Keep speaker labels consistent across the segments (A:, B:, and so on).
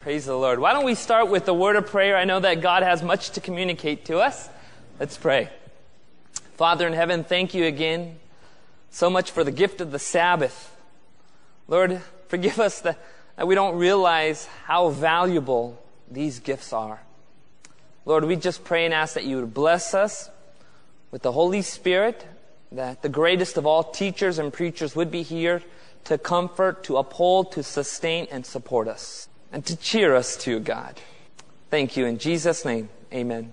A: Praise the Lord. Why don't we start with the word of prayer? I know that God has much to communicate to us. Let's pray. Father in heaven, thank you again so much for the gift of the Sabbath. Lord, forgive us that, that we don't realize how valuable these gifts are. Lord, we just pray and ask that you would bless us with the Holy Spirit, that the greatest of all teachers and preachers would be here to comfort, to uphold, to sustain, and support us and to cheer us to God. Thank you. In Jesus' name, amen.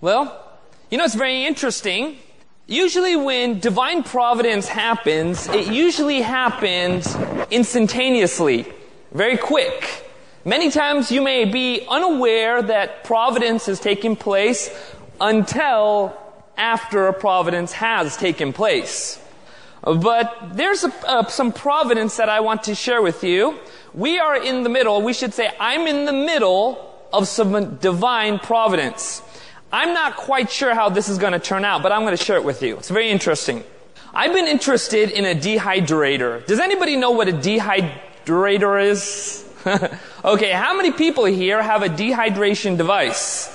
A: Well, you know, it's very interesting. Usually when divine providence happens, it usually happens instantaneously, very quick. Many times you may be unaware that providence is taking place until after a providence has taken place. But there's a, uh, some providence that I want to share with you we are in the middle, we should say, I'm in the middle of some divine providence. I'm not quite sure how this is going to turn out, but I'm going to share it with you. It's very interesting. I've been interested in a dehydrator. Does anybody know what a dehydrator is? okay, how many people here have a dehydration device?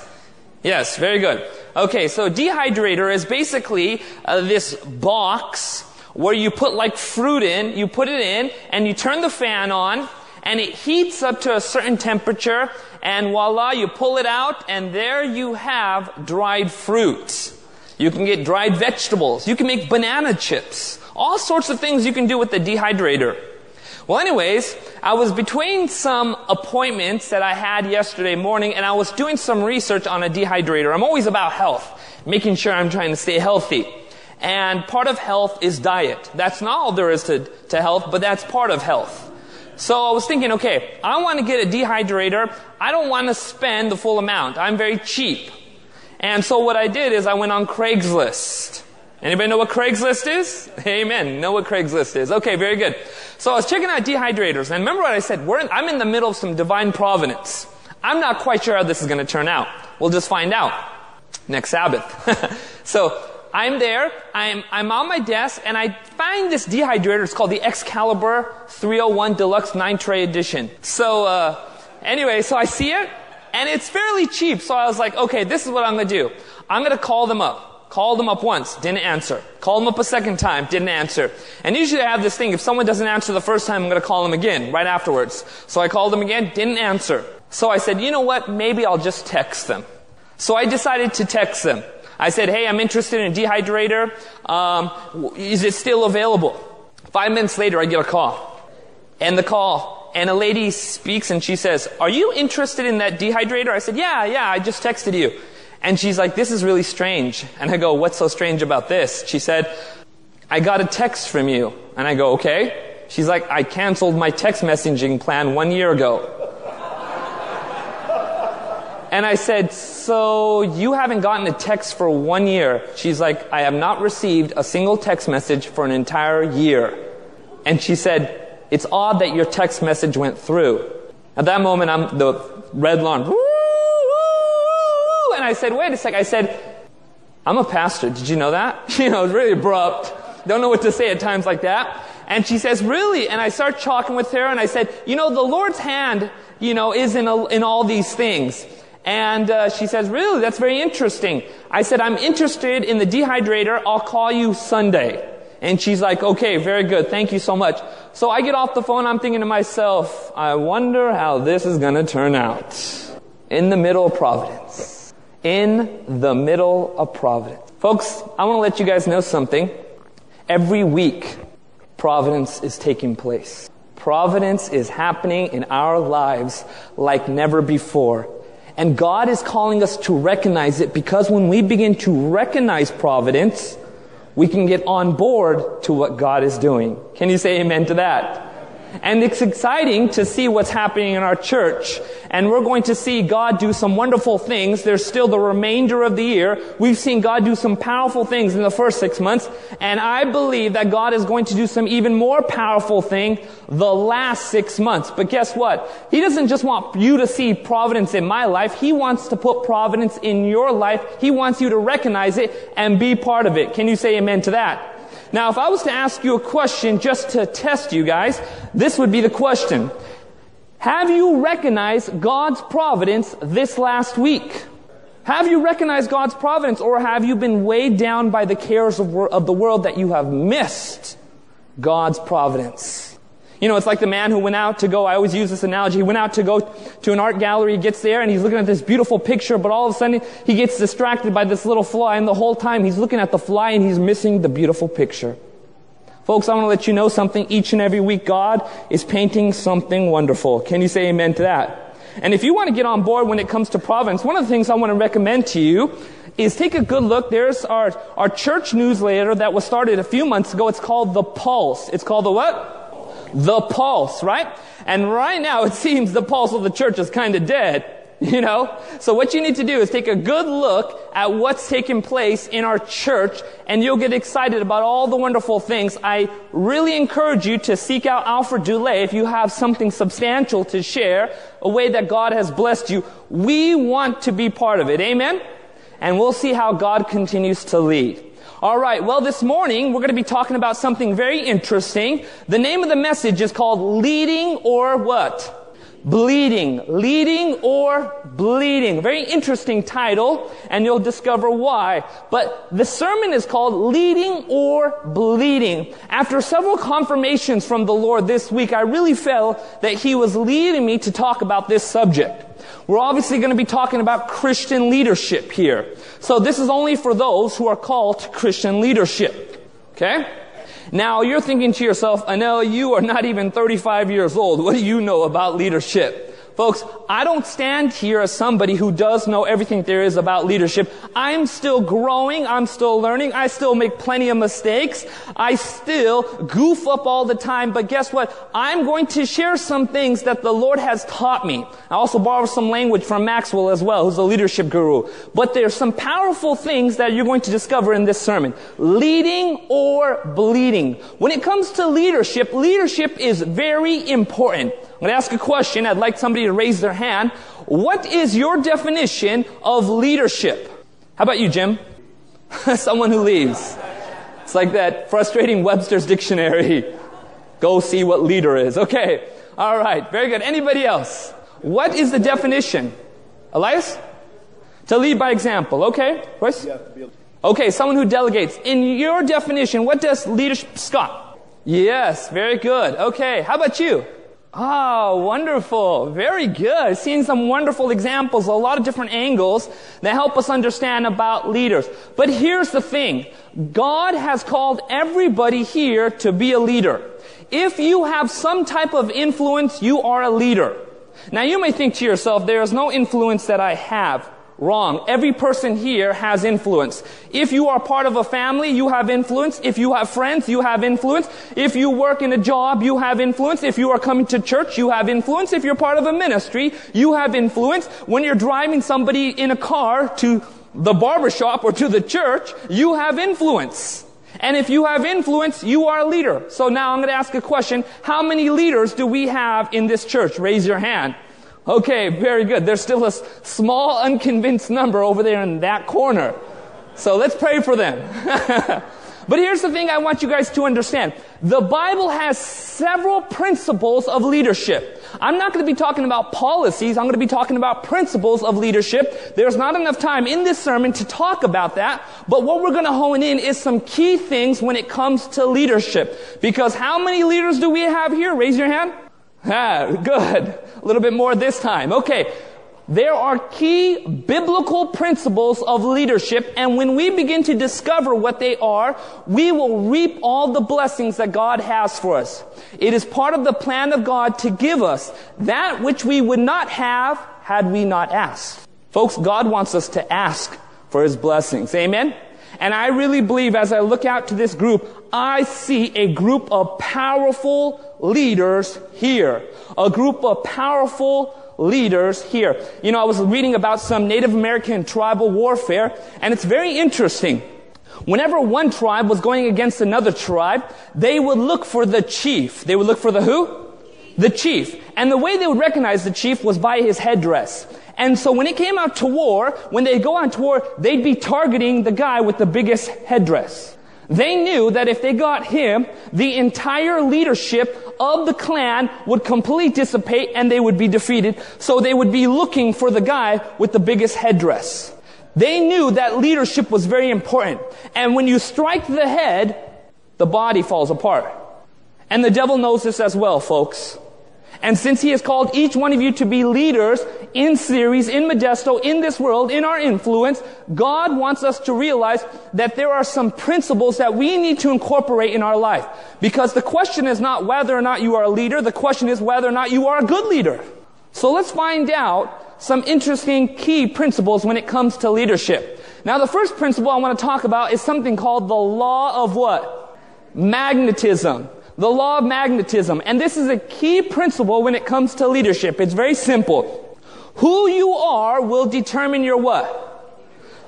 A: Yes, very good. Okay, so dehydrator is basically uh, this box where you put like fruit in, you put it in, and you turn the fan on, and it heats up to a certain temperature, and voila, you pull it out, and there you have dried fruit. You can get dried vegetables. You can make banana chips. All sorts of things you can do with the dehydrator. Well, anyways, I was between some appointments that I had yesterday morning, and I was doing some research on a dehydrator. I'm always about health, making sure I'm trying to stay healthy. And part of health is diet. That's not all there is to, to health, but that's part of health. So I was thinking, okay, I want to get a dehydrator. I don't want to spend the full amount. I'm very cheap. And so what I did is I went on Craigslist. Anybody know what Craigslist is? Amen. Know what Craigslist is. Okay, very good. So I was checking out dehydrators. And remember what I said? In, I'm in the middle of some divine providence. I'm not quite sure how this is going to turn out. We'll just find out next Sabbath. so I'm there, I'm, I'm on my desk, and I find this dehydrator. It's called the Excalibur 301 Deluxe 9 Tray Edition. So, uh, anyway, so I see it, and it's fairly cheap. So I was like, okay, this is what I'm gonna do. I'm gonna call them up. Called them up once, didn't answer. Called them up a second time, didn't answer. And usually I have this thing, if someone doesn't answer the first time, I'm gonna call them again, right afterwards. So I called them again, didn't answer. So I said, you know what, maybe I'll just text them. So I decided to text them. I said, hey, I'm interested in a dehydrator. Um, is it still available? Five minutes later, I get a call. And the call, and a lady speaks and she says, are you interested in that dehydrator? I said, yeah, yeah, I just texted you. And she's like, this is really strange. And I go, what's so strange about this? She said, I got a text from you. And I go, okay. She's like, I canceled my text messaging plan one year ago. And I said, so you haven't gotten a text for one year. She's like, I have not received a single text message for an entire year. And she said, it's odd that your text message went through. At that moment, I'm the red woo, and I said, wait a sec. I said, I'm a pastor. Did you know that? You know, it's really abrupt. Don't know what to say at times like that. And she says, really? And I start talking with her and I said, you know, the Lord's hand, you know, is in, a, in all these things. And uh, she says, really, that's very interesting. I said, I'm interested in the dehydrator. I'll call you Sunday. And she's like, okay, very good. Thank you so much. So I get off the phone. I'm thinking to myself, I wonder how this is going to turn out. In the middle of Providence. In the middle of Providence. Folks, I want to let you guys know something. Every week, Providence is taking place. Providence is happening in our lives like never before. And God is calling us to recognize it because when we begin to recognize providence, we can get on board to what God is doing. Can you say amen to that? And it's exciting to see what's happening in our church. And we're going to see God do some wonderful things. There's still the remainder of the year. We've seen God do some powerful things in the first six months. And I believe that God is going to do some even more powerful thing the last six months. But guess what? He doesn't just want you to see providence in my life. He wants to put providence in your life. He wants you to recognize it and be part of it. Can you say amen to that? Now, if I was to ask you a question just to test you guys, this would be the question. Have you recognized God's providence this last week? Have you recognized God's providence or have you been weighed down by the cares of, of the world that you have missed God's providence? You know, it's like the man who went out to go, I always use this analogy, he went out to go to an art gallery, he gets there and he's looking at this beautiful picture, but all of a sudden he gets distracted by this little fly and the whole time he's looking at the fly and he's missing the beautiful picture. Folks, I want to let you know something. Each and every week, God is painting something wonderful. Can you say amen to that? And if you want to get on board when it comes to providence, one of the things I want to recommend to you is take a good look. There's our, our church newsletter that was started a few months ago. It's called The Pulse. It's called the what? The Pulse, right? And right now it seems the pulse of the church is kind of dead. You know? So what you need to do is take a good look at what's taking place in our church and you'll get excited about all the wonderful things. I really encourage you to seek out Alfred Dulé if you have something substantial to share, a way that God has blessed you. We want to be part of it. Amen? And we'll see how God continues to lead. All right. Well, this morning we're going to be talking about something very interesting. The name of the message is called leading or what? Bleeding, leading or bleeding. Very interesting title, and you'll discover why. But the sermon is called leading or bleeding. After several confirmations from the Lord this week, I really felt that He was leading me to talk about this subject. We're obviously going to be talking about Christian leadership here. So this is only for those who are called to Christian leadership. Okay? Now you're thinking to yourself, know you are not even 35 years old. What do you know about leadership? Folks, I don't stand here as somebody who does know everything there is about leadership. I'm still growing. I'm still learning. I still make plenty of mistakes. I still goof up all the time. But guess what? I'm going to share some things that the Lord has taught me. I also borrow some language from Maxwell as well, who's a leadership guru. But there's some powerful things that you're going to discover in this sermon. Leading or bleeding. When it comes to leadership, leadership is very important. I'm going to ask a question. I'd like somebody to raise their hand. What is your definition of leadership? How about you, Jim? Someone who leaves. It's like that frustrating Webster's dictionary. Go see what leader is. Okay. All right. Very good. Anybody else? What is the definition? Elias? To lead by example. Okay. Royce? Okay. Someone who delegates. In your definition, what does leadership, Scott? Yes. Very good. Okay. How about you? Oh, wonderful. Very good. Seeing some wonderful examples, a lot of different angles that help us understand about leaders. But here's the thing. God has called everybody here to be a leader. If you have some type of influence, you are a leader. Now you may think to yourself, there is no influence that I have. Wrong. Every person here has influence. If you are part of a family, you have influence. If you have friends, you have influence. If you work in a job, you have influence. If you are coming to church, you have influence. If you're part of a ministry, you have influence. When you're driving somebody in a car to the barbershop or to the church, you have influence. And if you have influence, you are a leader. So now I'm going to ask a question. How many leaders do we have in this church? Raise your hand. Okay, very good. There's still a small unconvinced number over there in that corner. So let's pray for them. but here's the thing I want you guys to understand. The Bible has several principles of leadership. I'm not going to be talking about policies. I'm going to be talking about principles of leadership. There's not enough time in this sermon to talk about that. But what we're going to hone in is some key things when it comes to leadership. Because how many leaders do we have here? Raise your hand. Ah, good. A little bit more this time. Okay. There are key biblical principles of leadership, and when we begin to discover what they are, we will reap all the blessings that God has for us. It is part of the plan of God to give us that which we would not have had we not asked. Folks, God wants us to ask for His blessings. Amen? And I really believe as I look out to this group, I see a group of powerful leaders here. A group of powerful leaders here. You know, I was reading about some Native American tribal warfare, and it's very interesting. Whenever one tribe was going against another tribe, they would look for the chief. They would look for the who? The chief. And the way they would recognize the chief was by his headdress. And so when it came out to war, when they go on to war, they'd be targeting the guy with the biggest headdress. They knew that if they got him, the entire leadership of the clan would completely dissipate and they would be defeated. So they would be looking for the guy with the biggest headdress. They knew that leadership was very important. And when you strike the head, the body falls apart. And the devil knows this as well, folks. And since he has called each one of you to be leaders in Ceres, in Modesto, in this world, in our influence, God wants us to realize that there are some principles that we need to incorporate in our life. Because the question is not whether or not you are a leader, the question is whether or not you are a good leader. So let's find out some interesting key principles when it comes to leadership. Now the first principle I want to talk about is something called the law of what? Magnetism. The law of magnetism. And this is a key principle when it comes to leadership. It's very simple. Who you are will determine your what?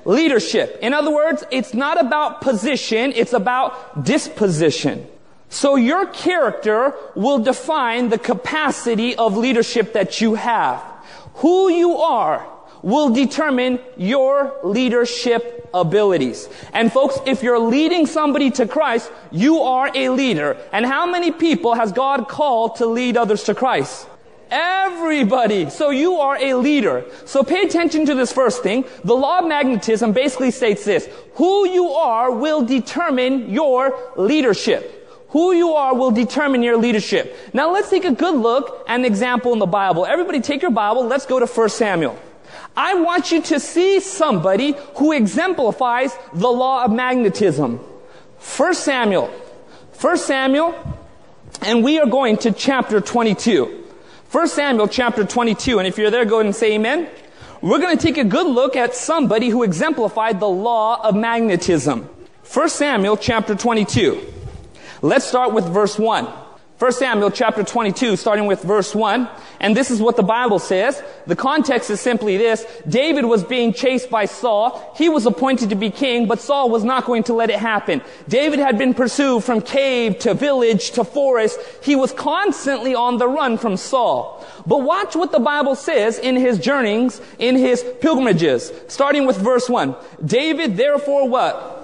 A: Leadership. In other words, it's not about position, it's about disposition. So your character will define the capacity of leadership that you have. Who you are will determine your leadership abilities. And folks, if you're leading somebody to Christ, you are a leader. And how many people has God called to lead others to Christ? Everybody. So you are a leader. So pay attention to this first thing. The law of magnetism basically states this. Who you are will determine your leadership. Who you are will determine your leadership. Now let's take a good look at an example in the Bible. Everybody take your Bible. Let's go to 1 Samuel. I want you to see somebody who exemplifies the law of magnetism. First Samuel. First Samuel, and we are going to chapter 22. First Samuel chapter 22, and if you're there, go ahead and say amen. We're going to take a good look at somebody who exemplified the law of magnetism. First Samuel chapter 22. Let's start with verse 1. 1 Samuel chapter 22, starting with verse 1. And this is what the Bible says. The context is simply this. David was being chased by Saul. He was appointed to be king, but Saul was not going to let it happen. David had been pursued from cave to village to forest. He was constantly on the run from Saul. But watch what the Bible says in his journeyings, in his pilgrimages. Starting with verse 1. David therefore what?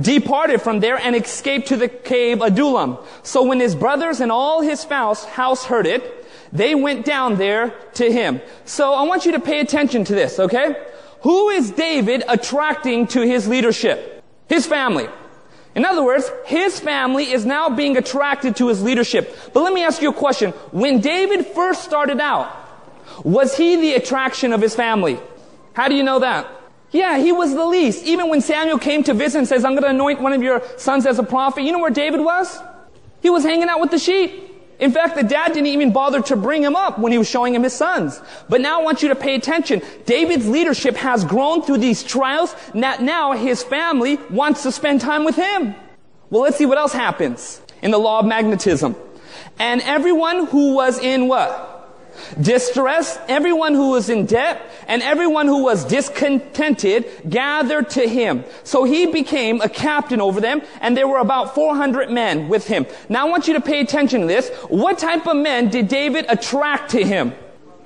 A: Departed from there and escaped to the cave Adullam. So when his brothers and all his house heard it, they went down there to him. So I want you to pay attention to this, okay? Who is David attracting to his leadership? His family. In other words, his family is now being attracted to his leadership. But let me ask you a question. When David first started out, was he the attraction of his family? How do you know that? Yeah, he was the least. Even when Samuel came to visit and says, I'm going to anoint one of your sons as a prophet, you know where David was? He was hanging out with the sheep. In fact, the dad didn't even bother to bring him up when he was showing him his sons. But now I want you to pay attention. David's leadership has grown through these trials. Now his family wants to spend time with him. Well, let's see what else happens in the law of magnetism. And everyone who was in what? Distress, everyone who was in debt, and everyone who was discontented gathered to him. So he became a captain over them, and there were about 400 men with him. Now I want you to pay attention to this. What type of men did David attract to him?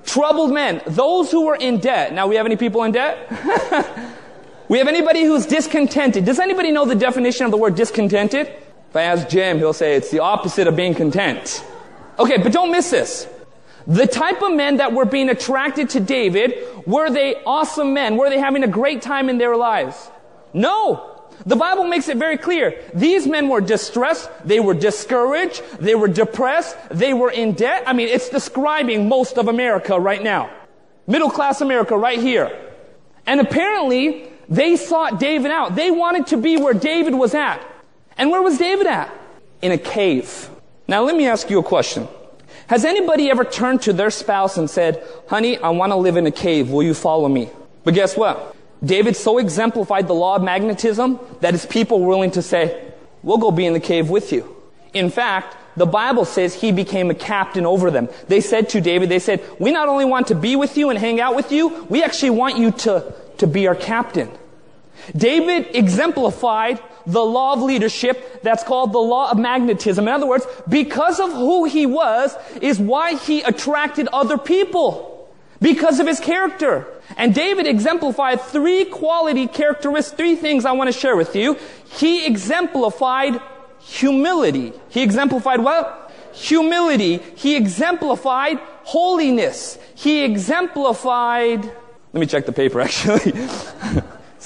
A: Troubled men. Those who were in debt. Now we have any people in debt? we have anybody who's discontented. Does anybody know the definition of the word discontented? If I ask Jim, he'll say it's the opposite of being content. Okay, but don't miss this. The type of men that were being attracted to David, were they awesome men? Were they having a great time in their lives? No. The Bible makes it very clear. These men were distressed. They were discouraged. They were depressed. They were in debt. I mean, it's describing most of America right now. Middle class America right here. And apparently, they sought David out. They wanted to be where David was at. And where was David at? In a cave. Now let me ask you a question. Has anybody ever turned to their spouse and said, honey, I want to live in a cave. Will you follow me? But guess what? David so exemplified the law of magnetism that his people were willing to say, we'll go be in the cave with you. In fact, the Bible says he became a captain over them. They said to David, they said, we not only want to be with you and hang out with you, we actually want you to, to be our captain. David exemplified the law of leadership that's called the law of magnetism. In other words, because of who he was is why he attracted other people. because of his character. And David exemplified three quality characteristics, three things I want to share with you. He exemplified humility. He exemplified what? Humility. He exemplified holiness. He exemplified, let me check the paper actually.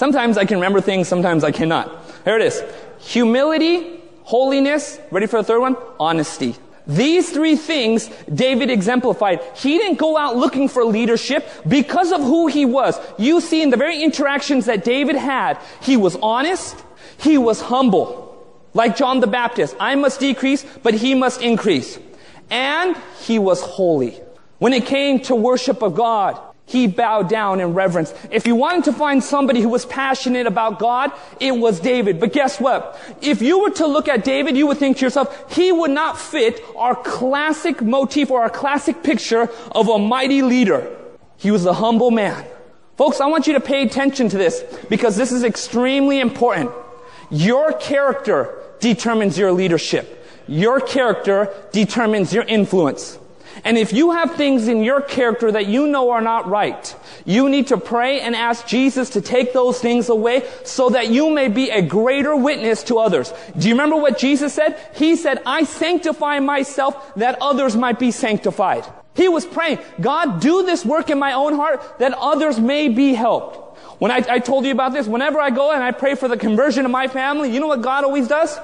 A: Sometimes I can remember things, sometimes I cannot. Here it is. Humility, holiness, ready for the third one? Honesty. These three things David exemplified. He didn't go out looking for leadership because of who he was. You see in the very interactions that David had, he was honest, he was humble. Like John the Baptist, I must decrease, but he must increase. And he was holy. When it came to worship of God, he bowed down in reverence. If you wanted to find somebody who was passionate about God, it was David. But guess what? If you were to look at David, you would think to yourself, he would not fit our classic motif or our classic picture of a mighty leader. He was a humble man. Folks, I want you to pay attention to this because this is extremely important. Your character determines your leadership. Your character determines your influence. And if you have things in your character that you know are not right, you need to pray and ask Jesus to take those things away so that you may be a greater witness to others. Do you remember what Jesus said? He said, I sanctify myself that others might be sanctified. He was praying, God, do this work in my own heart that others may be helped. When I, I told you about this, whenever I go and I pray for the conversion of my family, you know what God always does?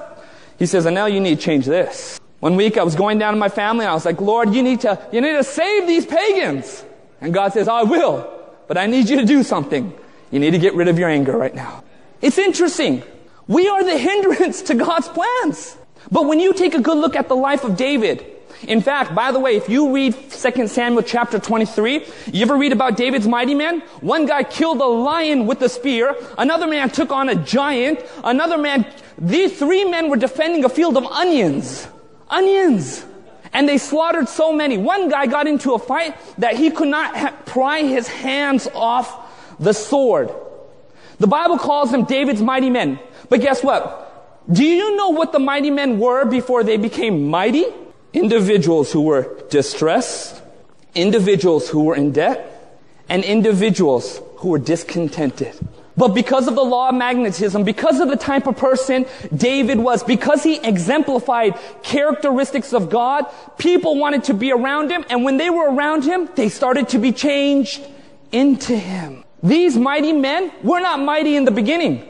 A: He says, and now you need to change this. One week I was going down to my family and I was like, Lord, you need to, you need to save these pagans. And God says, I will, but I need you to do something. You need to get rid of your anger right now. It's interesting. We are the hindrance to God's plans. But when you take a good look at the life of David, in fact, by the way, if you read 2 Samuel chapter 23, you ever read about David's mighty men? One guy killed a lion with a spear. Another man took on a giant. Another man, these three men were defending a field of onions. Onions. And they slaughtered so many. One guy got into a fight that he could not ha- pry his hands off the sword. The Bible calls them David's mighty men. But guess what? Do you know what the mighty men were before they became mighty? individuals who were distressed, individuals who were in debt, and individuals who were discontented. But because of the law of magnetism, because of the type of person David was, because he exemplified characteristics of God, people wanted to be around him, and when they were around him, they started to be changed into him. These mighty men were not mighty in the beginning.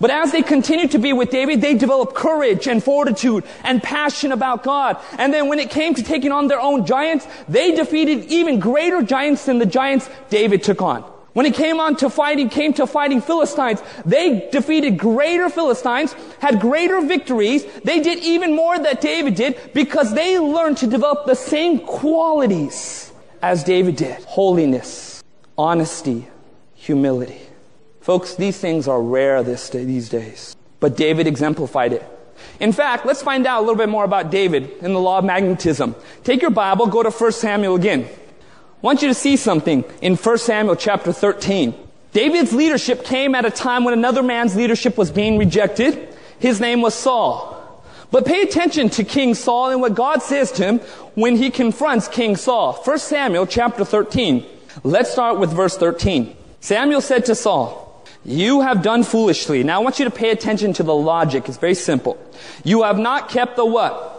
A: But as they continued to be with David, they developed courage and fortitude and passion about God. And then when it came to taking on their own giants, they defeated even greater giants than the giants David took on. When he came on to fighting, came to fighting Philistines, they defeated greater Philistines, had greater victories. They did even more that David did because they learned to develop the same qualities as David did. Holiness, honesty, humility. Folks, these things are rare this day, these days. But David exemplified it. In fact, let's find out a little bit more about David in the law of magnetism. Take your Bible, go to 1 Samuel again. I want you to see something in 1 Samuel chapter 13. David's leadership came at a time when another man's leadership was being rejected. His name was Saul. But pay attention to King Saul and what God says to him when he confronts King Saul. 1 Samuel chapter 13. Let's start with verse 13. Samuel said to Saul, you have done foolishly. Now I want you to pay attention to the logic. It's very simple. You have not kept the what?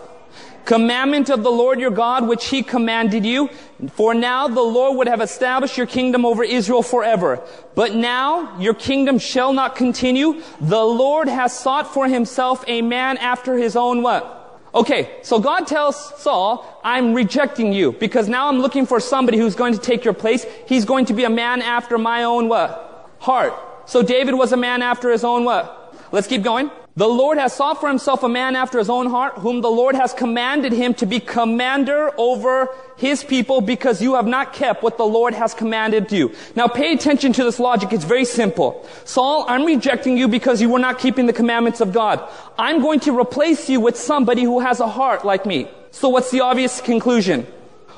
A: Commandment of the Lord your God, which he commanded you. For now the Lord would have established your kingdom over Israel forever. But now your kingdom shall not continue. The Lord has sought for himself a man after his own what? Okay, so God tells Saul, I'm rejecting you because now I'm looking for somebody who's going to take your place. He's going to be a man after my own what? Heart. So David was a man after his own what? Let's keep going. The Lord has sought for himself a man after his own heart, whom the Lord has commanded him to be commander over his people because you have not kept what the Lord has commanded you. Now pay attention to this logic. It's very simple. Saul, I'm rejecting you because you were not keeping the commandments of God. I'm going to replace you with somebody who has a heart like me. So what's the obvious conclusion?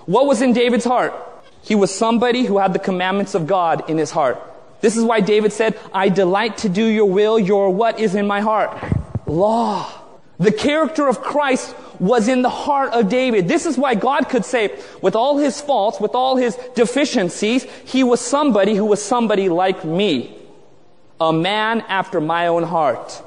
A: What was in David's heart? He was somebody who had the commandments of God in his heart. This is why David said, I delight to do your will, your what is in my heart? Law. The character of Christ was in the heart of David. This is why God could say, with all his faults, with all his deficiencies, he was somebody who was somebody like me. A man after my own heart.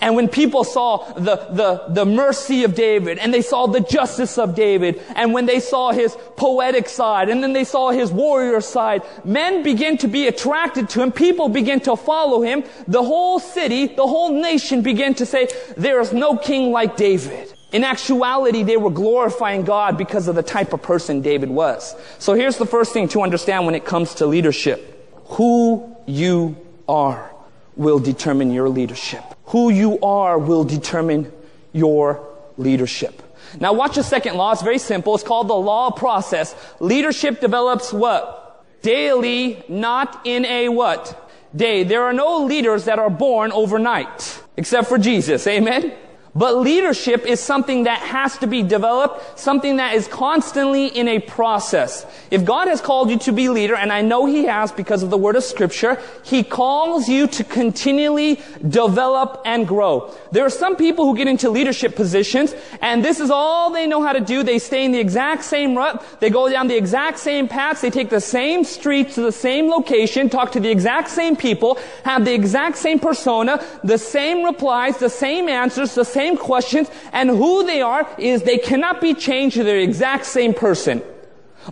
A: And when people saw the, the, the mercy of David and they saw the justice of David and when they saw his poetic side and then they saw his warrior side, men began to be attracted to him. People began to follow him. The whole city, the whole nation began to say, there is no king like David. In actuality, they were glorifying God because of the type of person David was. So here's the first thing to understand when it comes to leadership. Who you are will determine your leadership. Who you are will determine your leadership. Now watch the second law. It's very simple. It's called the law process. Leadership develops what? Daily, not in a what? Day. There are no leaders that are born overnight. Except for Jesus. Amen? But leadership is something that has to be developed, something that is constantly in a process. If God has called you to be leader, and I know He has because of the word of scripture, He calls you to continually develop and grow. There are some people who get into leadership positions, and this is all they know how to do. They stay in the exact same rut. They go down the exact same paths. They take the same streets to the same location, talk to the exact same people, have the exact same persona, the same replies, the same answers, the same same questions, and who they are is they cannot be changed to the exact same person.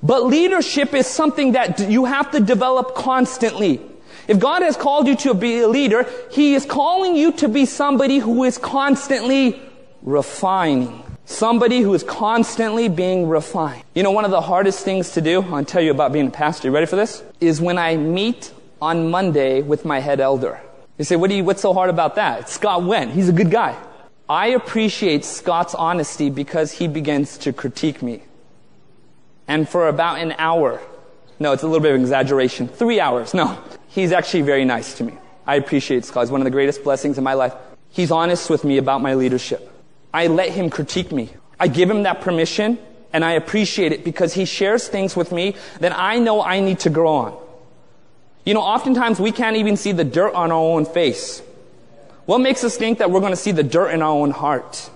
A: But leadership is something that you have to develop constantly. If God has called you to be a leader, He is calling you to be somebody who is constantly refining. Somebody who is constantly being refined. You know, one of the hardest things to do, I'll tell you about being a pastor. You ready for this? Is when I meet on Monday with my head elder. You say, what do you, what's so hard about that? Scott went. He's a good guy. I appreciate Scott's honesty because he begins to critique me. And for about an hour, no, it's a little bit of exaggeration, three hours, no, he's actually very nice to me. I appreciate Scott. It's one of the greatest blessings in my life. He's honest with me about my leadership. I let him critique me. I give him that permission and I appreciate it because he shares things with me that I know I need to grow on. You know, oftentimes we can't even see the dirt on our own face. What makes us think that we're going to see the dirt in our own heart?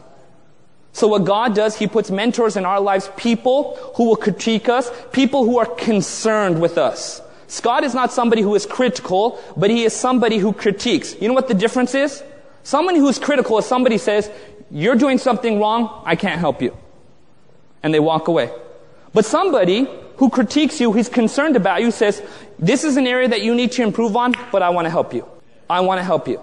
A: So what God does, He puts mentors in our lives, people who will critique us, people who are concerned with us. Scott is not somebody who is critical, but he is somebody who critiques. You know what the difference is? Someone who's critical is somebody says, you're doing something wrong, I can't help you. And they walk away. But somebody who critiques you, who's concerned about you, says, this is an area that you need to improve on, but I want to help you. I want to help you.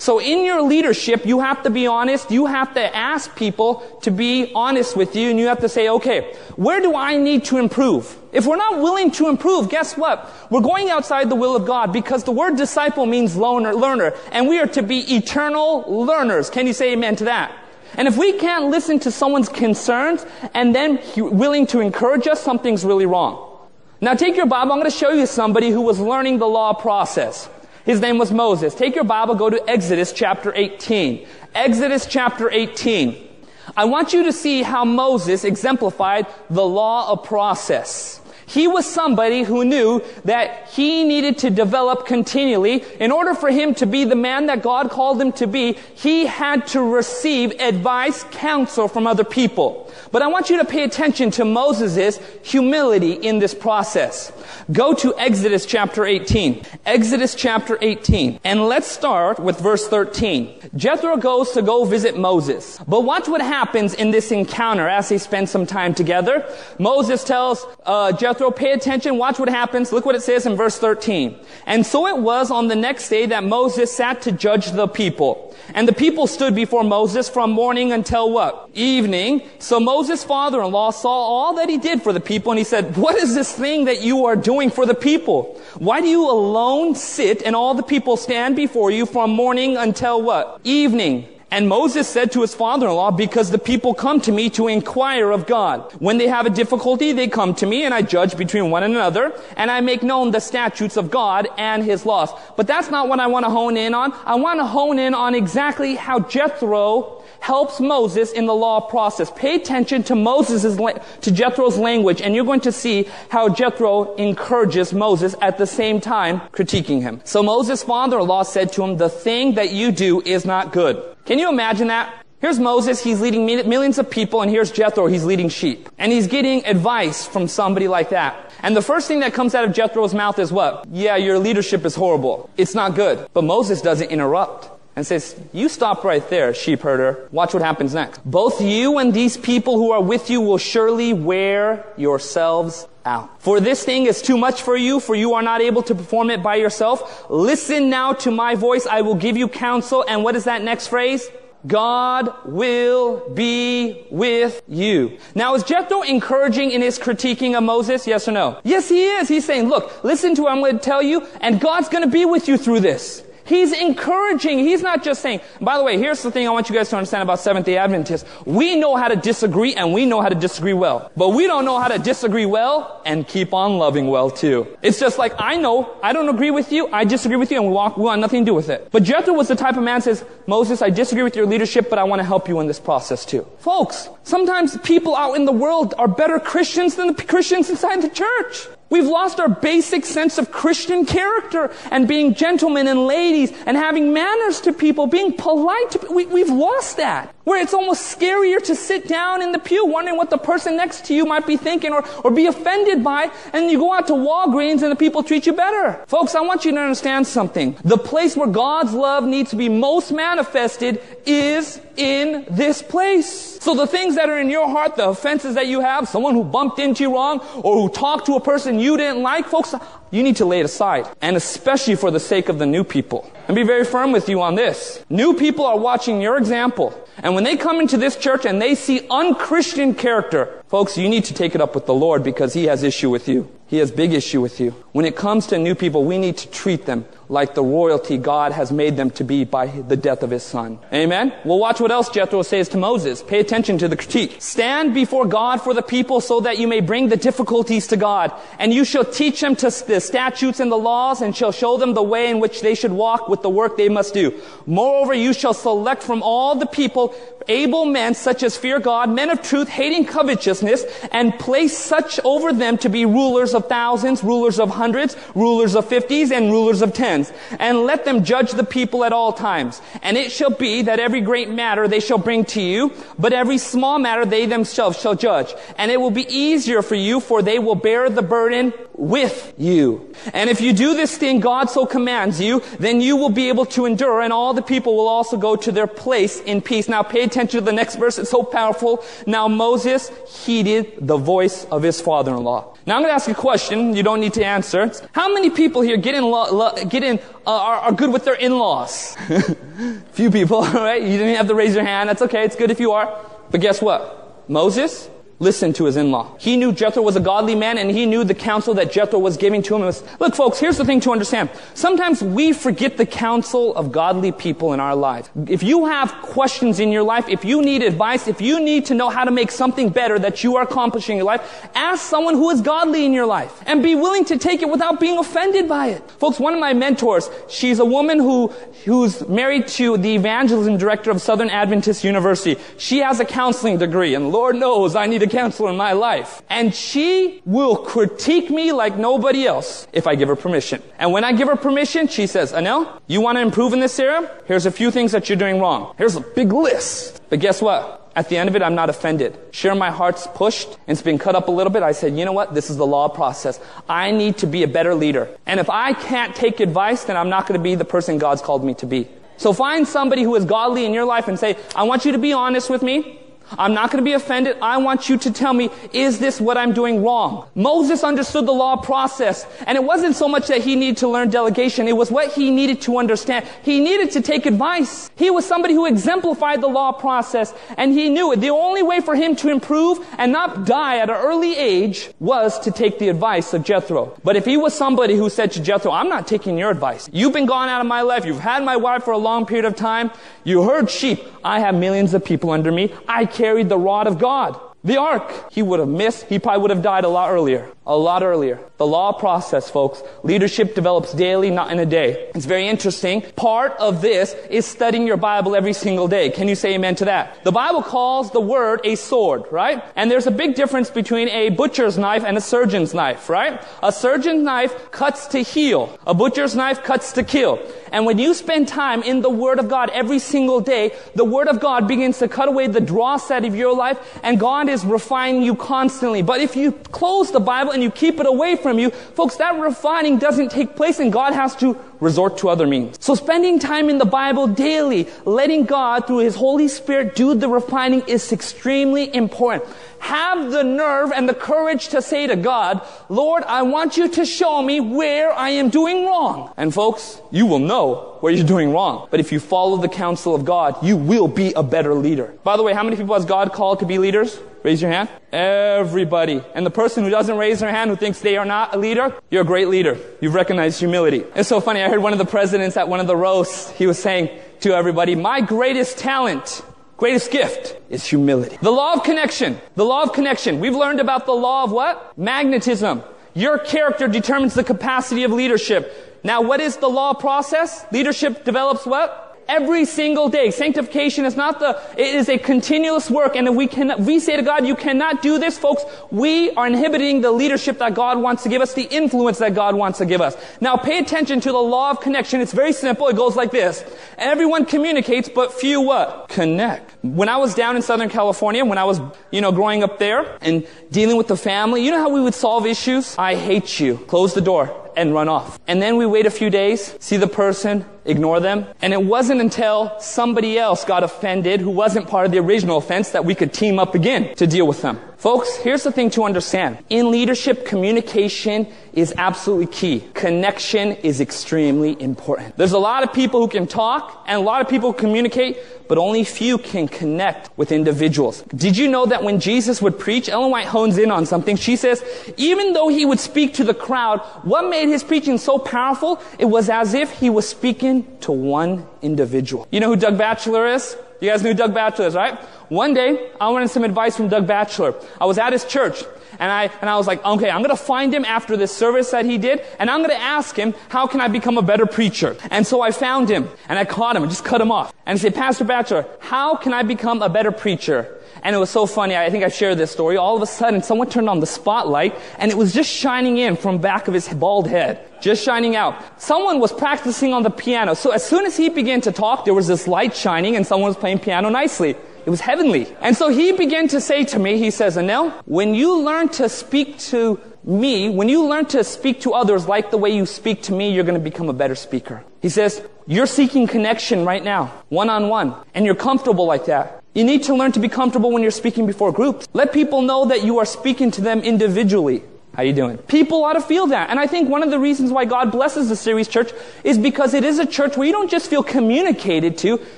A: So in your leadership, you have to be honest. You have to ask people to be honest with you and you have to say, okay, where do I need to improve? If we're not willing to improve, guess what? We're going outside the will of God because the word disciple means learner, learner and we are to be eternal learners. Can you say amen to that? And if we can't listen to someone's concerns and then willing to encourage us, something's really wrong. Now take your Bible. I'm going to show you somebody who was learning the law process. His name was Moses. Take your Bible, go to Exodus chapter 18. Exodus chapter 18. I want you to see how Moses exemplified the law of process. He was somebody who knew that he needed to develop continually. In order for him to be the man that God called him to be, he had to receive advice, counsel from other people. But I want you to pay attention to Moses' humility in this process. Go to Exodus chapter 18. Exodus chapter 18. And let's start with verse 13. Jethro goes to go visit Moses. But watch what happens in this encounter as they spend some time together. Moses tells uh, Jethro, Jethro, pay attention, watch what happens. Look what it says in verse 13. And so it was on the next day that Moses sat to judge the people. And the people stood before Moses from morning until what? Evening. So Moses' father-in-law saw all that he did for the people and he said, what is this thing that you are doing for the people? Why do you alone sit and all the people stand before you from morning until what? Evening. And Moses said to his father-in-law, because the people come to me to inquire of God. When they have a difficulty, they come to me and I judge between one and another and I make known the statutes of God and his laws. But that's not what I want to hone in on. I want to hone in on exactly how Jethro helps Moses in the law process. Pay attention to Moses' to Jethro's language, and you're going to see how Jethro encourages Moses at the same time critiquing him. So Moses' father-in-law said to him, the thing that you do is not good. Can you imagine that? Here's Moses, he's leading millions of people, and here's Jethro, he's leading sheep. And he's getting advice from somebody like that. And the first thing that comes out of Jethro's mouth is what? Yeah, your leadership is horrible. It's not good. But Moses doesn't interrupt and says, You stop right there, sheep herder. Watch what happens next. Both you and these people who are with you will surely wear yourselves out. For this thing is too much for you, for you are not able to perform it by yourself. Listen now to my voice. I will give you counsel. And what is that next phrase? God will be with you. Now, is Jethro encouraging in his critiquing of Moses? Yes or no? Yes, he is. He's saying, look, listen to what I'm going to tell you, and God's going to be with you through this. He's encouraging. He's not just saying, by the way, here's the thing I want you guys to understand about Seventh day Adventists. We know how to disagree and we know how to disagree well. But we don't know how to disagree well and keep on loving well too. It's just like, I know, I don't agree with you, I disagree with you, and we, walk, we want nothing to do with it. But Jethro was the type of man says, Moses, I disagree with your leadership, but I want to help you in this process too. Folks, sometimes people out in the world are better Christians than the Christians inside the church. We've lost our basic sense of Christian character and being gentlemen and ladies and having manners to people, being polite to we, we've lost that. Where it's almost scarier to sit down in the pew wondering what the person next to you might be thinking or, or be offended by, and you go out to Walgreens and the people treat you better. Folks, I want you to understand something. The place where God's love needs to be most manifested is in this place. So the things that are in your heart, the offenses that you have, someone who bumped into you wrong, or who talked to a person you didn't like, folks, you need to lay it aside. And especially for the sake of the new people. And be very firm with you on this. New people are watching your example. And when they come into this church and they see unchristian character, folks, you need to take it up with the Lord because He has issue with you. He has big issue with you. When it comes to new people, we need to treat them like the royalty God has made them to be by the death of his son. Amen? Well, watch what else Jethro says to Moses. Pay attention to the critique. Stand before God for the people so that you may bring the difficulties to God. And you shall teach them to the statutes and the laws and shall show them the way in which they should walk with the work they must do. Moreover, you shall select from all the people able men such as fear God, men of truth, hating covetousness, and place such over them to be rulers of thousands, rulers of hundreds, rulers of fifties, and rulers of tens and let them judge the people at all times. And it shall be that every great matter they shall bring to you, but every small matter they themselves shall judge. And it will be easier for you, for they will bear the burden with you. And if you do this thing God so commands you, then you will be able to endure, and all the people will also go to their place in peace. Now pay attention to the next verse, it's so powerful. Now Moses heeded the voice of his father-in-law. Now I'm going to ask a question you don't need to answer. How many people here get in, lo- lo- get in uh, are, are good with their in-laws? Few people, right? You didn't have to raise your hand. That's okay. It's good if you are. But guess what? Moses, listened to his in-law. He knew Jethro was a godly man and he knew the counsel that Jethro was giving to him. Was, look folks, here's the thing to understand. Sometimes we forget the counsel of godly people in our lives. If you have questions in your life, if you need advice, if you need to know how to make something better that you are accomplishing in your life, ask someone who is godly in your life and be willing to take it without being offended by it. Folks, one of my mentors, she's a woman who, who's married to the evangelism director of Southern Adventist University. She has a counseling degree and Lord knows I need a counselor in my life. And she will critique me like nobody else if I give her permission. And when I give her permission, she says, Anil, you want to improve in this area? Here's a few things that you're doing wrong. Here's a big list. But guess what? At the end of it, I'm not offended. Sure, my heart's pushed and it's been cut up a little bit. I said, you know what? This is the law process. I need to be a better leader. And if I can't take advice, then I'm not going to be the person God's called me to be. So find somebody who is godly in your life and say, I want you to be honest with me. I'm not going to be offended. I want you to tell me, is this what I'm doing wrong? Moses understood the law process. And it wasn't so much that he needed to learn delegation. It was what he needed to understand. He needed to take advice. He was somebody who exemplified the law process. And he knew it. The only way for him to improve and not die at an early age was to take the advice of Jethro. But if he was somebody who said to Jethro, I'm not taking your advice. You've been gone out of my life. You've had my wife for a long period of time. You herd sheep. I have millions of people under me. I carried the rod of God. The ark, he would have missed. He probably would have died a lot earlier. A lot earlier. The law process, folks. Leadership develops daily, not in a day. It's very interesting. Part of this is studying your Bible every single day. Can you say amen to that? The Bible calls the word a sword, right? And there's a big difference between a butcher's knife and a surgeon's knife, right? A surgeon's knife cuts to heal. A butcher's knife cuts to kill. And when you spend time in the Word of God every single day, the Word of God begins to cut away the dross out of your life, and God is refining you constantly. But if you close the Bible and you keep it away from you, folks, that refining doesn't take place, and God has to resort to other means. So spending time in the Bible daily, letting God through His Holy Spirit do the refining is extremely important. Have the nerve and the courage to say to God, Lord, I want you to show me where I am doing wrong. And folks, you will know where you're doing wrong. But if you follow the counsel of God, you will be a better leader. By the way, how many people has God called to be leaders? Raise your hand. Everybody. And the person who doesn't raise their hand, who thinks they are not a leader, you're a great leader. You've recognized humility. It's so funny. I heard one of the presidents at one of the roasts, he was saying to everybody, my greatest talent Greatest gift is humility. The law of connection. The law of connection. We've learned about the law of what? Magnetism. Your character determines the capacity of leadership. Now, what is the law process? Leadership develops what? Every single day. Sanctification is not the, it is a continuous work. And if we can, we say to God, you cannot do this, folks, we are inhibiting the leadership that God wants to give us, the influence that God wants to give us. Now pay attention to the law of connection. It's very simple. It goes like this. Everyone communicates, but few what? Connect. When I was down in Southern California, when I was, you know, growing up there and dealing with the family, you know how we would solve issues? I hate you. Close the door and run off. And then we wait a few days, see the person, ignore them. And it wasn't until somebody else got offended who wasn't part of the original offense that we could team up again to deal with them. Folks, here's the thing to understand. In leadership, communication is absolutely key. Connection is extremely important. There's a lot of people who can talk and a lot of people communicate, but only few can connect with individuals. Did you know that when Jesus would preach, Ellen White hones in on something. She says, even though he would speak to the crowd, what made his preaching so powerful? It was as if he was speaking to one individual. You know who Doug Batchelor is? You guys knew Doug Batchelor right? One day, I wanted some advice from Doug Batchelor. I was at his church, and I, and I was like, okay, I'm gonna find him after this service that he did, and I'm gonna ask him, how can I become a better preacher? And so I found him, and I caught him, and just cut him off. And I said, Pastor Batchelor, how can I become a better preacher? And it was so funny. I think I shared this story. All of a sudden, someone turned on the spotlight and it was just shining in from back of his bald head. Just shining out. Someone was practicing on the piano. So as soon as he began to talk, there was this light shining and someone was playing piano nicely. It was heavenly. And so he began to say to me, he says, Anil, when you learn to speak to me, when you learn to speak to others like the way you speak to me, you're going to become a better speaker. He says, you're seeking connection right now, one on one, and you're comfortable like that. You need to learn to be comfortable when you're speaking before groups. Let people know that you are speaking to them individually. How you doing? People ought to feel that. And I think one of the reasons why God blesses the Ceres church is because it is a church where you don't just feel communicated to,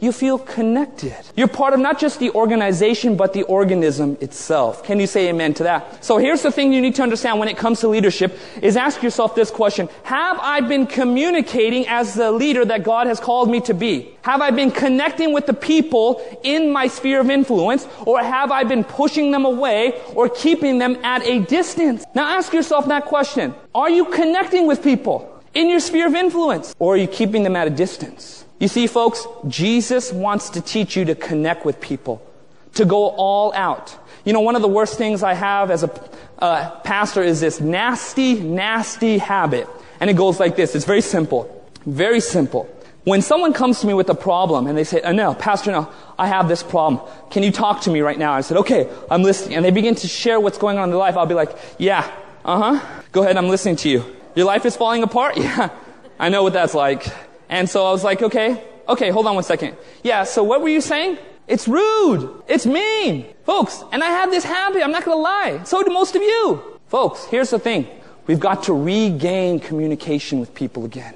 A: you feel connected. You're part of not just the organization, but the organism itself. Can you say amen to that? So here's the thing you need to understand when it comes to leadership is ask yourself this question. Have I been communicating as the leader that God has called me to be? Have I been connecting with the people in my sphere of influence or have I been pushing them away or keeping them at a distance? Now ask yourself that question. Are you connecting with people in your sphere of influence or are you keeping them at a distance? You see, folks, Jesus wants to teach you to connect with people, to go all out. You know, one of the worst things I have as a uh, pastor is this nasty, nasty habit. And it goes like this. It's very simple. Very simple. When someone comes to me with a problem and they say, oh, no, Pastor, no, I have this problem. Can you talk to me right now? I said, okay, I'm listening. And they begin to share what's going on in their life. I'll be like, yeah, uh-huh. Go ahead, I'm listening to you. Your life is falling apart? Yeah, I know what that's like. And so I was like, okay, okay, hold on one second. Yeah, so what were you saying? It's rude. It's mean. Folks, and I have this habit, I'm not gonna lie. So do most of you. Folks, here's the thing. We've got to regain communication with people again.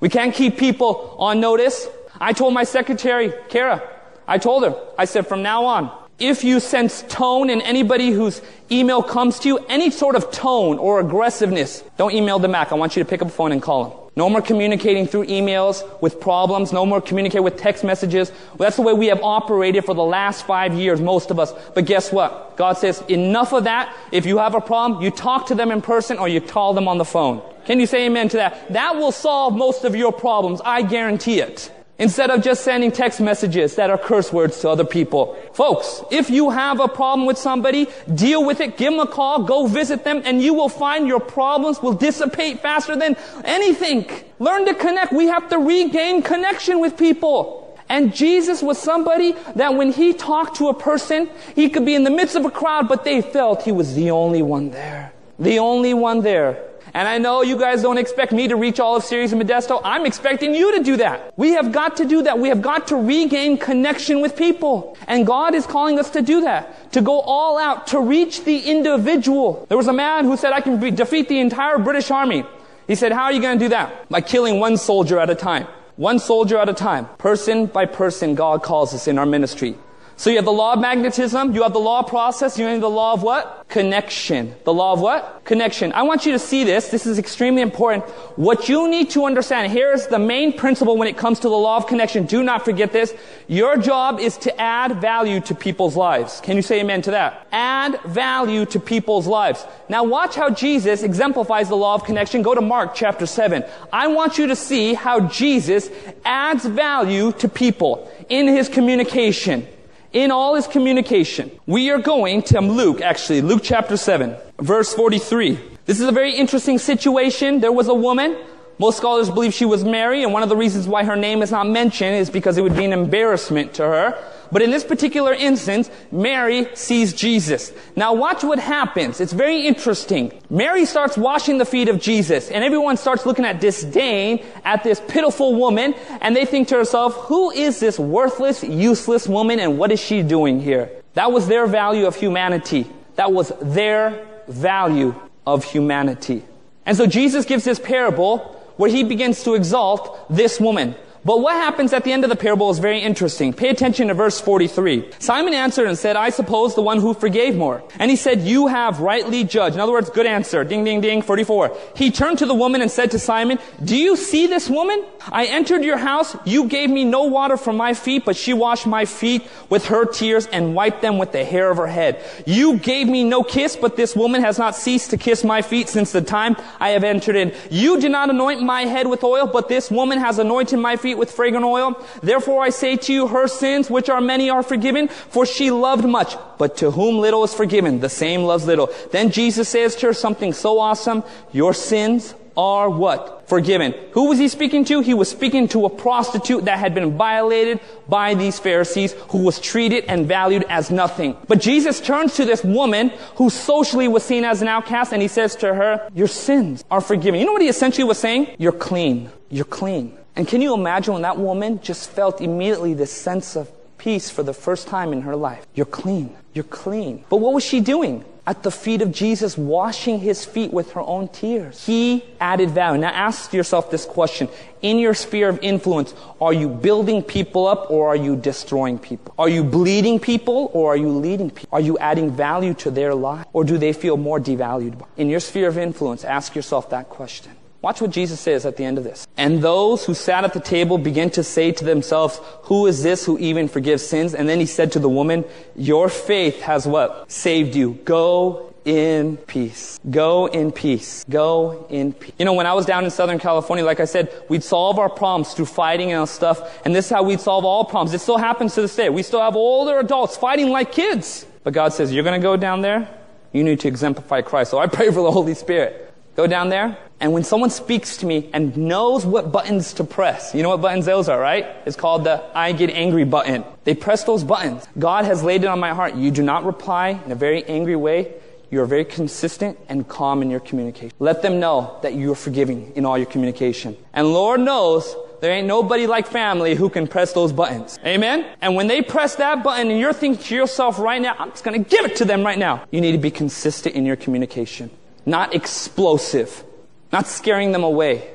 A: We can't keep people on notice. I told my secretary, Kara, I told her, I said, from now on, if you sense tone in anybody whose email comes to you, any sort of tone or aggressiveness, don't email them back. I want you to pick up a phone and call them. No more communicating through emails with problems. No more communicating with text messages. Well, that's the way we have operated for the last five years, most of us. But guess what? God says, enough of that. If you have a problem, you talk to them in person or you call them on the phone. Can you say amen to that? That will solve most of your problems. I guarantee it. Instead of just sending text messages that are curse words to other people. Folks, if you have a problem with somebody, deal with it, give them a call, go visit them, and you will find your problems will dissipate faster than anything. Learn to connect. We have to regain connection with people. And Jesus was somebody that when he talked to a person, he could be in the midst of a crowd, but they felt he was the only one there. The only one there. And I know you guys don't expect me to reach all of Ceres and Modesto. I'm expecting you to do that. We have got to do that. We have got to regain connection with people. And God is calling us to do that. To go all out, to reach the individual. There was a man who said, I can defeat the entire British army. He said, how are you going to do that? By killing one soldier at a time. One soldier at a time. Person by person, God calls us in our ministry. So you have the law of magnetism, you have the law of process, you have the law of what? Connection. The law of what? Connection. I want you to see this. This is extremely important. What you need to understand, here's the main principle when it comes to the law of connection. Do not forget this. Your job is to add value to people's lives. Can you say amen to that? Add value to people's lives. Now watch how Jesus exemplifies the law of connection. Go to Mark chapter 7. I want you to see how Jesus adds value to people in his communication in all his communication. We are going to um, Luke, actually, Luke chapter 7, verse 43. This is a very interesting situation. There was a woman. Most scholars believe she was Mary, and one of the reasons why her name is not mentioned is because it would be an embarrassment to her. But in this particular instance, Mary sees Jesus. Now watch what happens. It's very interesting. Mary starts washing the feet of Jesus and everyone starts looking at disdain at this pitiful woman and they think to herself, who is this worthless, useless woman and what is she doing here? That was their value of humanity. That was their value of humanity. And so Jesus gives this parable where he begins to exalt this woman. But what happens at the end of the parable is very interesting. Pay attention to verse 43. Simon answered and said, I suppose the one who forgave more. And he said, you have rightly judged. In other words, good answer. Ding, ding, ding. 44. He turned to the woman and said to Simon, do you see this woman? I entered your house. You gave me no water for my feet, but she washed my feet with her tears and wiped them with the hair of her head. You gave me no kiss, but this woman has not ceased to kiss my feet since the time I have entered in. You did not anoint my head with oil, but this woman has anointed my feet feet with fragrant oil. Therefore I say to you, her sins, which are many, are forgiven, for she loved much. But to whom little is forgiven, the same loves little. Then Jesus says to her something so awesome, your sins are what? Forgiven. Who was he speaking to? He was speaking to a prostitute that had been violated by these Pharisees who was treated and valued as nothing. But Jesus turns to this woman who socially was seen as an outcast and he says to her, your sins are forgiven. You know what he essentially was saying? You're clean. You're clean. And can you imagine when that woman just felt immediately this sense of peace for the first time in her life? You're clean. You're clean. But what was she doing? At the feet of Jesus, washing his feet with her own tears. He added value. Now ask yourself this question. In your sphere of influence, are you building people up or are you destroying people? Are you bleeding people or are you leading people? Are you adding value to their life or do they feel more devalued? In your sphere of influence, ask yourself that question. Watch what Jesus says at the end of this. And those who sat at the table began to say to themselves, who is this who even forgives sins? And then he said to the woman, your faith has what? Saved you. Go in peace. Go in peace. Go in peace. You know, when I was down in Southern California, like I said, we'd solve our problems through fighting and stuff. And this is how we'd solve all problems. It still happens to this day. We still have older adults fighting like kids. But God says, you're going to go down there? You need to exemplify Christ. So I pray for the Holy Spirit. Go down there, and when someone speaks to me and knows what buttons to press, you know what buttons those are, right? It's called the I get angry button. They press those buttons. God has laid it on my heart. You do not reply in a very angry way. You are very consistent and calm in your communication. Let them know that you are forgiving in all your communication. And Lord knows there ain't nobody like family who can press those buttons. Amen? And when they press that button and you're thinking to yourself right now, I'm just going to give it to them right now. You need to be consistent in your communication not explosive, not scaring them away,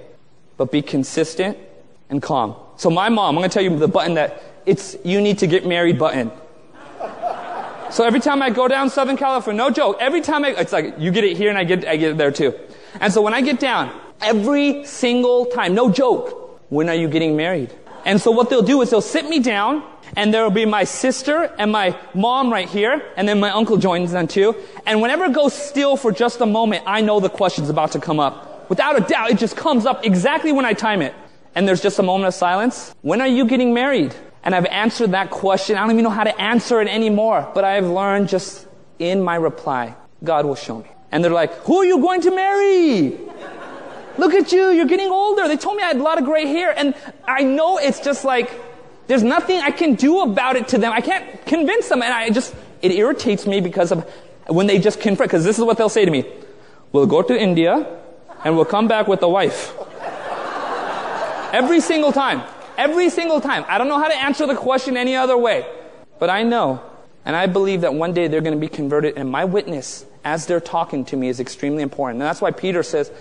A: but be consistent and calm. So my mom, I'm going to tell you the button that it's you need to get married button. So every time I go down Southern California, no joke, every time I, it's like, you get it here and I get, I get it there too. And so when I get down, every single time, no joke, when are you getting married? And so what they'll do is they'll sit me down and there will be my sister and my mom right here, and then my uncle joins them too. And whenever it goes still for just a moment, I know the question's about to come up. Without a doubt, it just comes up exactly when I time it. And there's just a moment of silence. When are you getting married? And I've answered that question. I don't even know how to answer it anymore. But I've learned just in my reply, God will show me. And they're like, who are you going to marry? Look at you, you're getting older. They told me I had a lot of gray hair. And I know it's just like, there's nothing I can do about it to them. I can't convince them. And I just, it irritates me because of when they just confront, because this is what they'll say to me. We'll go to India and we'll come back with a wife. Every single time. Every single time. I don't know how to answer the question any other way. But I know, and I believe that one day they're going to be converted, and my witness, as they're talking to me, is extremely important. And that's why Peter says,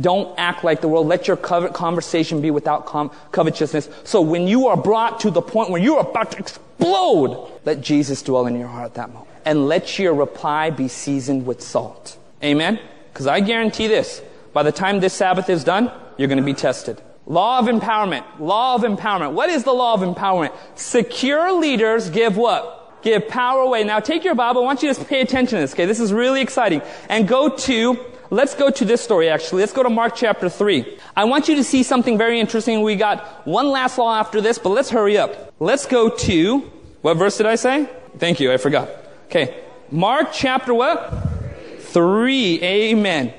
A: don't act like the world. Let your conversation be without covetousness. So when you are brought to the point where you're about to explode, let Jesus dwell in your heart at that moment. And let your reply be seasoned with salt. Amen? Because I guarantee this. By the time this Sabbath is done, you're going to be tested. Law of empowerment. Law of empowerment. What is the law of empowerment? Secure leaders give what? Give power away. Now take your Bible. I want you to pay attention to this, okay? This is really exciting. And go to Let's go to this story actually. Let's go to Mark chapter 3. I want you to see something very interesting. We got one last law after this, but let's hurry up. Let's go to, what verse did I say? Thank you, I forgot. Okay. Mark chapter what? 3. Amen.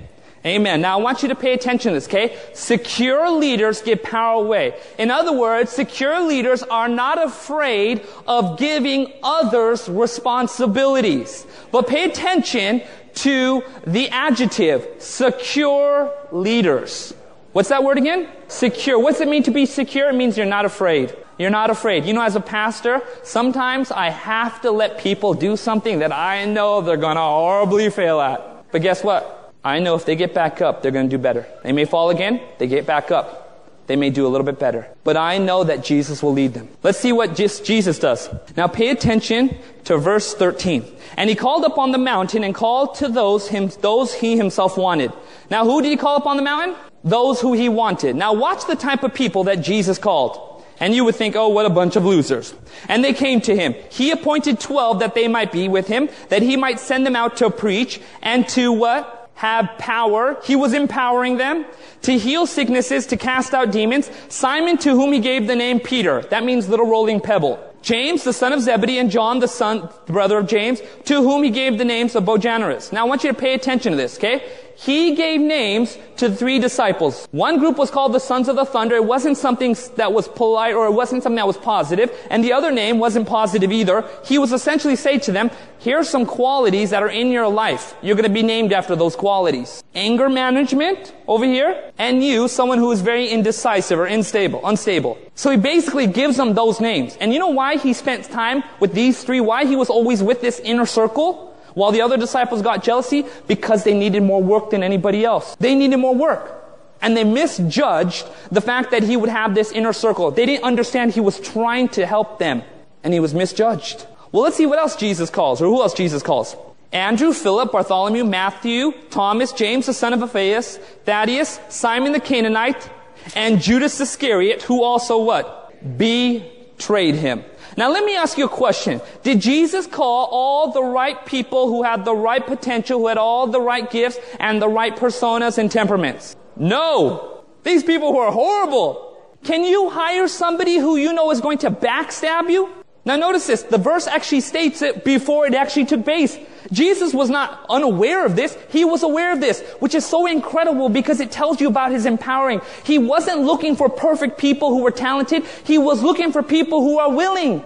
A: Amen. Now I want you to pay attention to this, okay? Secure leaders give power away. In other words, secure leaders are not afraid of giving others responsibilities. But pay attention to the adjective, secure leaders. What's that word again? Secure. What's it mean to be secure? It means you're not afraid. You're not afraid. You know, as a pastor, sometimes I have to let people do something that I know they're gonna horribly fail at. But guess what? I know if they get back up, they're gonna do better. They may fall again, they get back up they may do a little bit better. But I know that Jesus will lead them. Let's see what just Jesus does. Now pay attention to verse 13. And he called up on the mountain and called to those him, those he himself wanted. Now who did he call up on the mountain? Those who he wanted. Now watch the type of people that Jesus called. And you would think, oh, what a bunch of losers. And they came to him. He appointed twelve that they might be with him, that he might send them out to preach and to what? Have power. He was empowering them to heal sicknesses, to cast out demons. Simon, to whom he gave the name Peter. That means little rolling pebble. James, the son of Zebedee, and John, the son, the brother of James, to whom he gave the names of Boanerges. Now I want you to pay attention to this, okay? He gave names to three disciples. One group was called the Sons of the Thunder. It wasn't something that was polite or it wasn't something that was positive. And the other name wasn't positive either. He was essentially saying to them, here are some qualities that are in your life. You're going to be named after those qualities. Anger management over here. And you, someone who is very indecisive or unstable, unstable. So he basically gives them those names. And you know why he spent time with these three? Why he was always with this inner circle? While the other disciples got jealousy because they needed more work than anybody else. They needed more work. And they misjudged the fact that he would have this inner circle. They didn't understand he was trying to help them. And he was misjudged. Well, let's see what else Jesus calls, or who else Jesus calls. Andrew, Philip, Bartholomew, Matthew, Thomas, James the son of Alphaeus, Thaddeus, Simon the Canaanite, and Judas Iscariot, who also what? Betrayed him. Now let me ask you a question. Did Jesus call all the right people who had the right potential, who had all the right gifts and the right personas and temperaments? No. These people who are horrible. Can you hire somebody who you know is going to backstab you? Now notice this. The verse actually states it before it actually took place. Jesus was not unaware of this. He was aware of this, which is so incredible because it tells you about his empowering. He wasn't looking for perfect people who were talented. He was looking for people who are willing.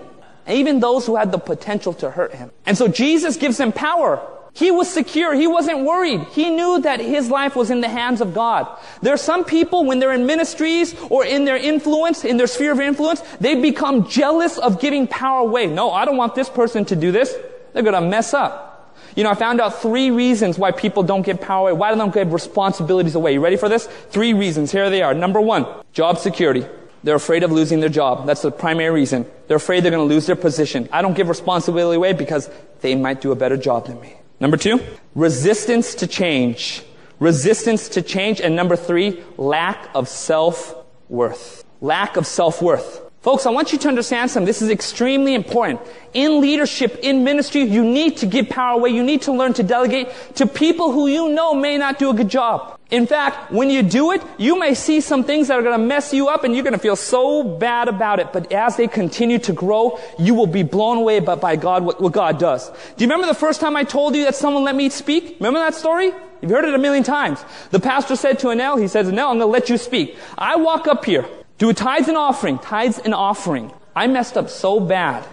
A: Even those who had the potential to hurt him. And so Jesus gives him power. He was secure. He wasn't worried. He knew that his life was in the hands of God. There are some people when they're in ministries or in their influence, in their sphere of influence, they become jealous of giving power away. No, I don't want this person to do this. They're going to mess up. You know, I found out three reasons why people don't get power away. Why they don't give responsibilities away. You ready for this? Three reasons. Here they are. Number one, job security. They're afraid of losing their job. That's the primary reason. They're afraid they're going to lose their position. I don't give responsibility away because they might do a better job than me. Number two, resistance to change. Resistance to change. And number three, lack of self-worth. Lack of self-worth. Folks, I want you to understand something. This is extremely important. In leadership, in ministry, you need to give power away. You need to learn to delegate to people who you know may not do a good job. In fact, when you do it, you may see some things that are going to mess you up and you're going to feel so bad about it. But as they continue to grow, you will be blown away by, by God, what, what God does. Do you remember the first time I told you that someone let me speak? Remember that story? You've heard it a million times. The pastor said to Anil, he says, Anil, I'm going to let you speak. I walk up here. Do a tithes and offering. Tithes and offering. I messed up so bad.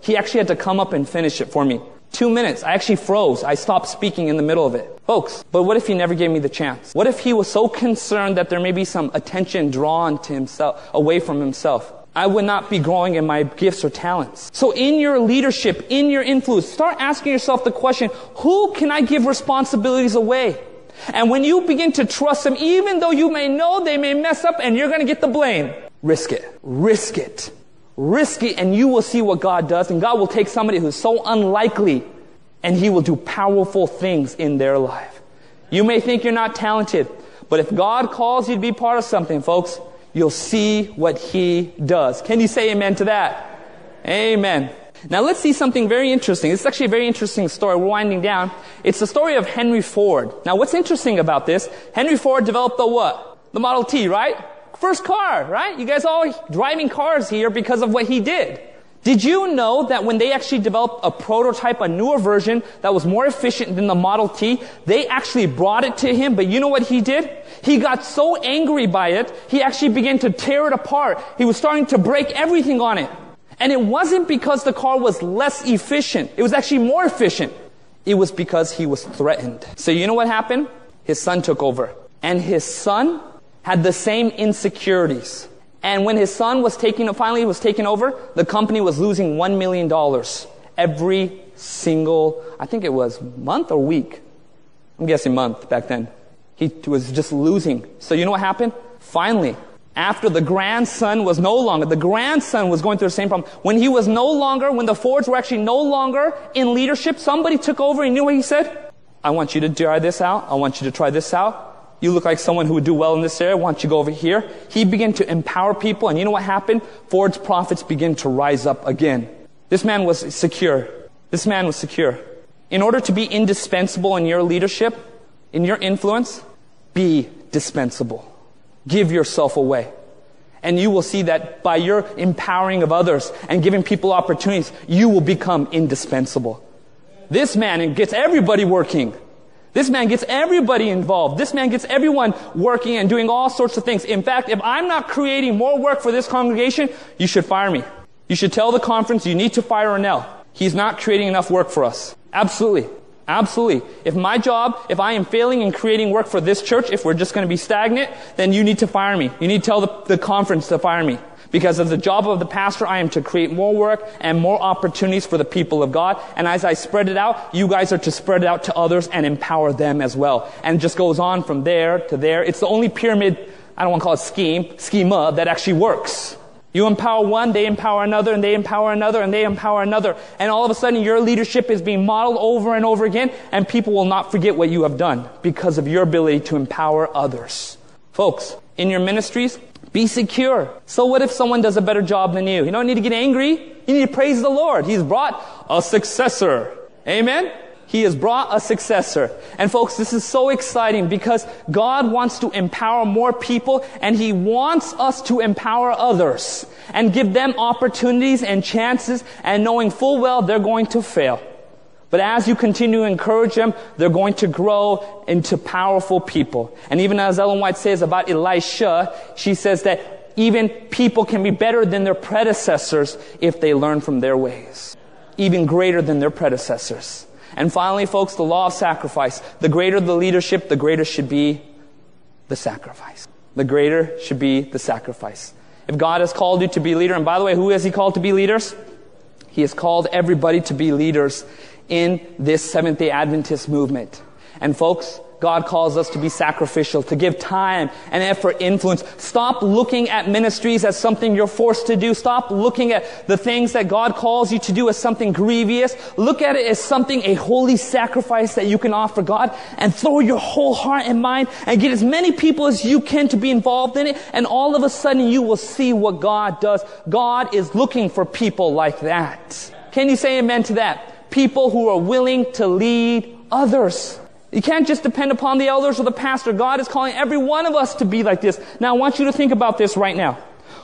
A: He actually had to come up and finish it for me. Two minutes. I actually froze. I stopped speaking in the middle of it. Folks, but what if he never gave me the chance? What if he was so concerned that there may be some attention drawn to himself, away from himself? I would not be growing in my gifts or talents. So in your leadership, in your influence, start asking yourself the question, who can I give responsibilities away? And when you begin to trust them, even though you may know they may mess up and you're going to get the blame, risk it. Risk it. Risk it and you will see what God does. And God will take somebody who's so unlikely and He will do powerful things in their life. You may think you're not talented, but if God calls you to be part of something, folks, you'll see what He does. Can you say amen to that? Amen. Now let's see something very interesting. This is actually a very interesting story. We're winding down. It's the story of Henry Ford. Now what's interesting about this, Henry Ford developed the what? The Model T, right? First car, right? You guys all driving cars here because of what he did. Did you know that when they actually developed a prototype, a newer version that was more efficient than the Model T, they actually brought it to him, but you know what he did? He got so angry by it, he actually began to tear it apart. He was starting to break everything on it. And it wasn't because the car was less efficient. It was actually more efficient. It was because he was threatened. So you know what happened? His son took over. And his son had the same insecurities. And when his son was taking, finally was taken over, the company was losing $1 million every single, I think it was month or week. I'm guessing month back then. He was just losing. So you know what happened? Finally, after the grandson was no longer, the grandson was going through the same problem. When he was no longer, when the Fords were actually no longer in leadership, somebody took over and knew what he said? I want you to try this out. I want you to try this out. You look like someone who would do well in this area. Why don't you go over here? He began to empower people. And you know what happened? Ford's profits began to rise up again. This man was secure. This man was secure. In order to be indispensable in your leadership, in your influence, be dispensable. Give yourself away. And you will see that by your empowering of others and giving people opportunities, you will become indispensable. This man gets everybody working. This man gets everybody involved. This man gets everyone working and doing all sorts of things. In fact, if I'm not creating more work for this congregation, you should fire me. You should tell the conference you need to fire Anil. He's not creating enough work for us. Absolutely. Absolutely. If my job, if I am failing in creating work for this church, if we're just going to be stagnant, then you need to fire me. You need to tell the, the conference to fire me. Because of the job of the pastor, I am to create more work and more opportunities for the people of God. And as I spread it out, you guys are to spread it out to others and empower them as well. And it just goes on from there to there. It's the only pyramid, I don't want to call it scheme, schema that actually works. You empower one, they empower another, and they empower another, and they empower another. And all of a sudden, your leadership is being modeled over and over again, and people will not forget what you have done because of your ability to empower others. Folks, in your ministries, be secure. So what if someone does a better job than you? You don't need to get angry. You need to praise the Lord. He's brought a successor. Amen? He has brought a successor. And folks, this is so exciting because God wants to empower more people and He wants us to empower others and give them opportunities and chances and knowing full well they're going to fail. But as you continue to encourage them, they're going to grow into powerful people. And even as Ellen White says about Elisha, she says that even people can be better than their predecessors if they learn from their ways. Even greater than their predecessors. And finally, folks, the law of sacrifice. The greater the leadership, the greater should be the sacrifice. The greater should be the sacrifice. If God has called you to be leader, and by the way, who has He called to be leaders? He has called everybody to be leaders in this Seventh day Adventist movement. And folks, God calls us to be sacrificial, to give time and effort, influence. Stop looking at ministries as something you're forced to do. Stop looking at the things that God calls you to do as something grievous. Look at it as something, a holy sacrifice that you can offer God and throw your whole heart and mind and get as many people as you can to be involved in it. And all of a sudden you will see what God does. God is looking for people like that. Can you say amen to that? People who are willing to lead others. You can't just depend upon the elders or the pastor. God is calling every one of us to be like this. Now I want you to think about this right now.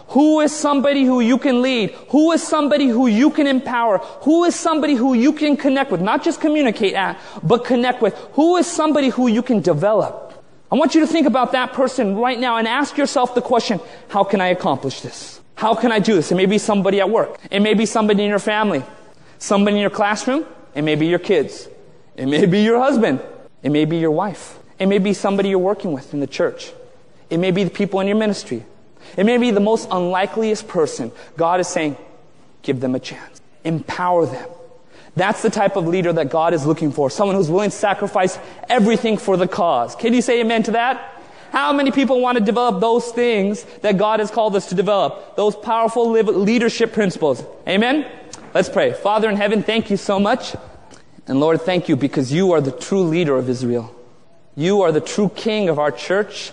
A: Who is somebody who you can lead? Who is somebody who you can empower? Who is somebody who you can connect with? Not just communicate at, but connect with. Who is somebody who you can develop? I want you to think about that person right now and ask yourself the question, how can I accomplish this? How can I do this? It may be somebody at work. It may be somebody in your family. Somebody in your classroom. It may be your kids. It may be your husband. It may be your wife. It may be somebody you're working with in the church. It may be the people in your ministry. It may be the most unlikeliest person. God is saying, give them a chance. Empower them. That's the type of leader that God is looking for. Someone who's willing to sacrifice everything for the cause. Can you say amen to that? How many people want to develop those things that God has called us to develop? Those powerful leadership principles. Amen? Let's pray. Father in heaven, thank you so much and Lord, thank you because you are the true leader of Israel. You are the true king of our church,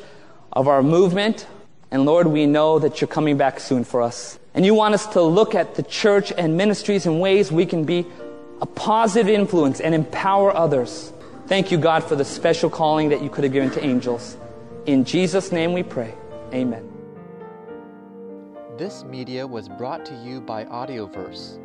A: of our movement. And Lord, we know that you're coming back soon for us. And you want us to look at the church and ministries in ways we can be a positive influence and empower others. Thank you, God, for the special calling that you could have given to angels. In Jesus' name we pray. Amen.
B: This media was brought to you by Audioverse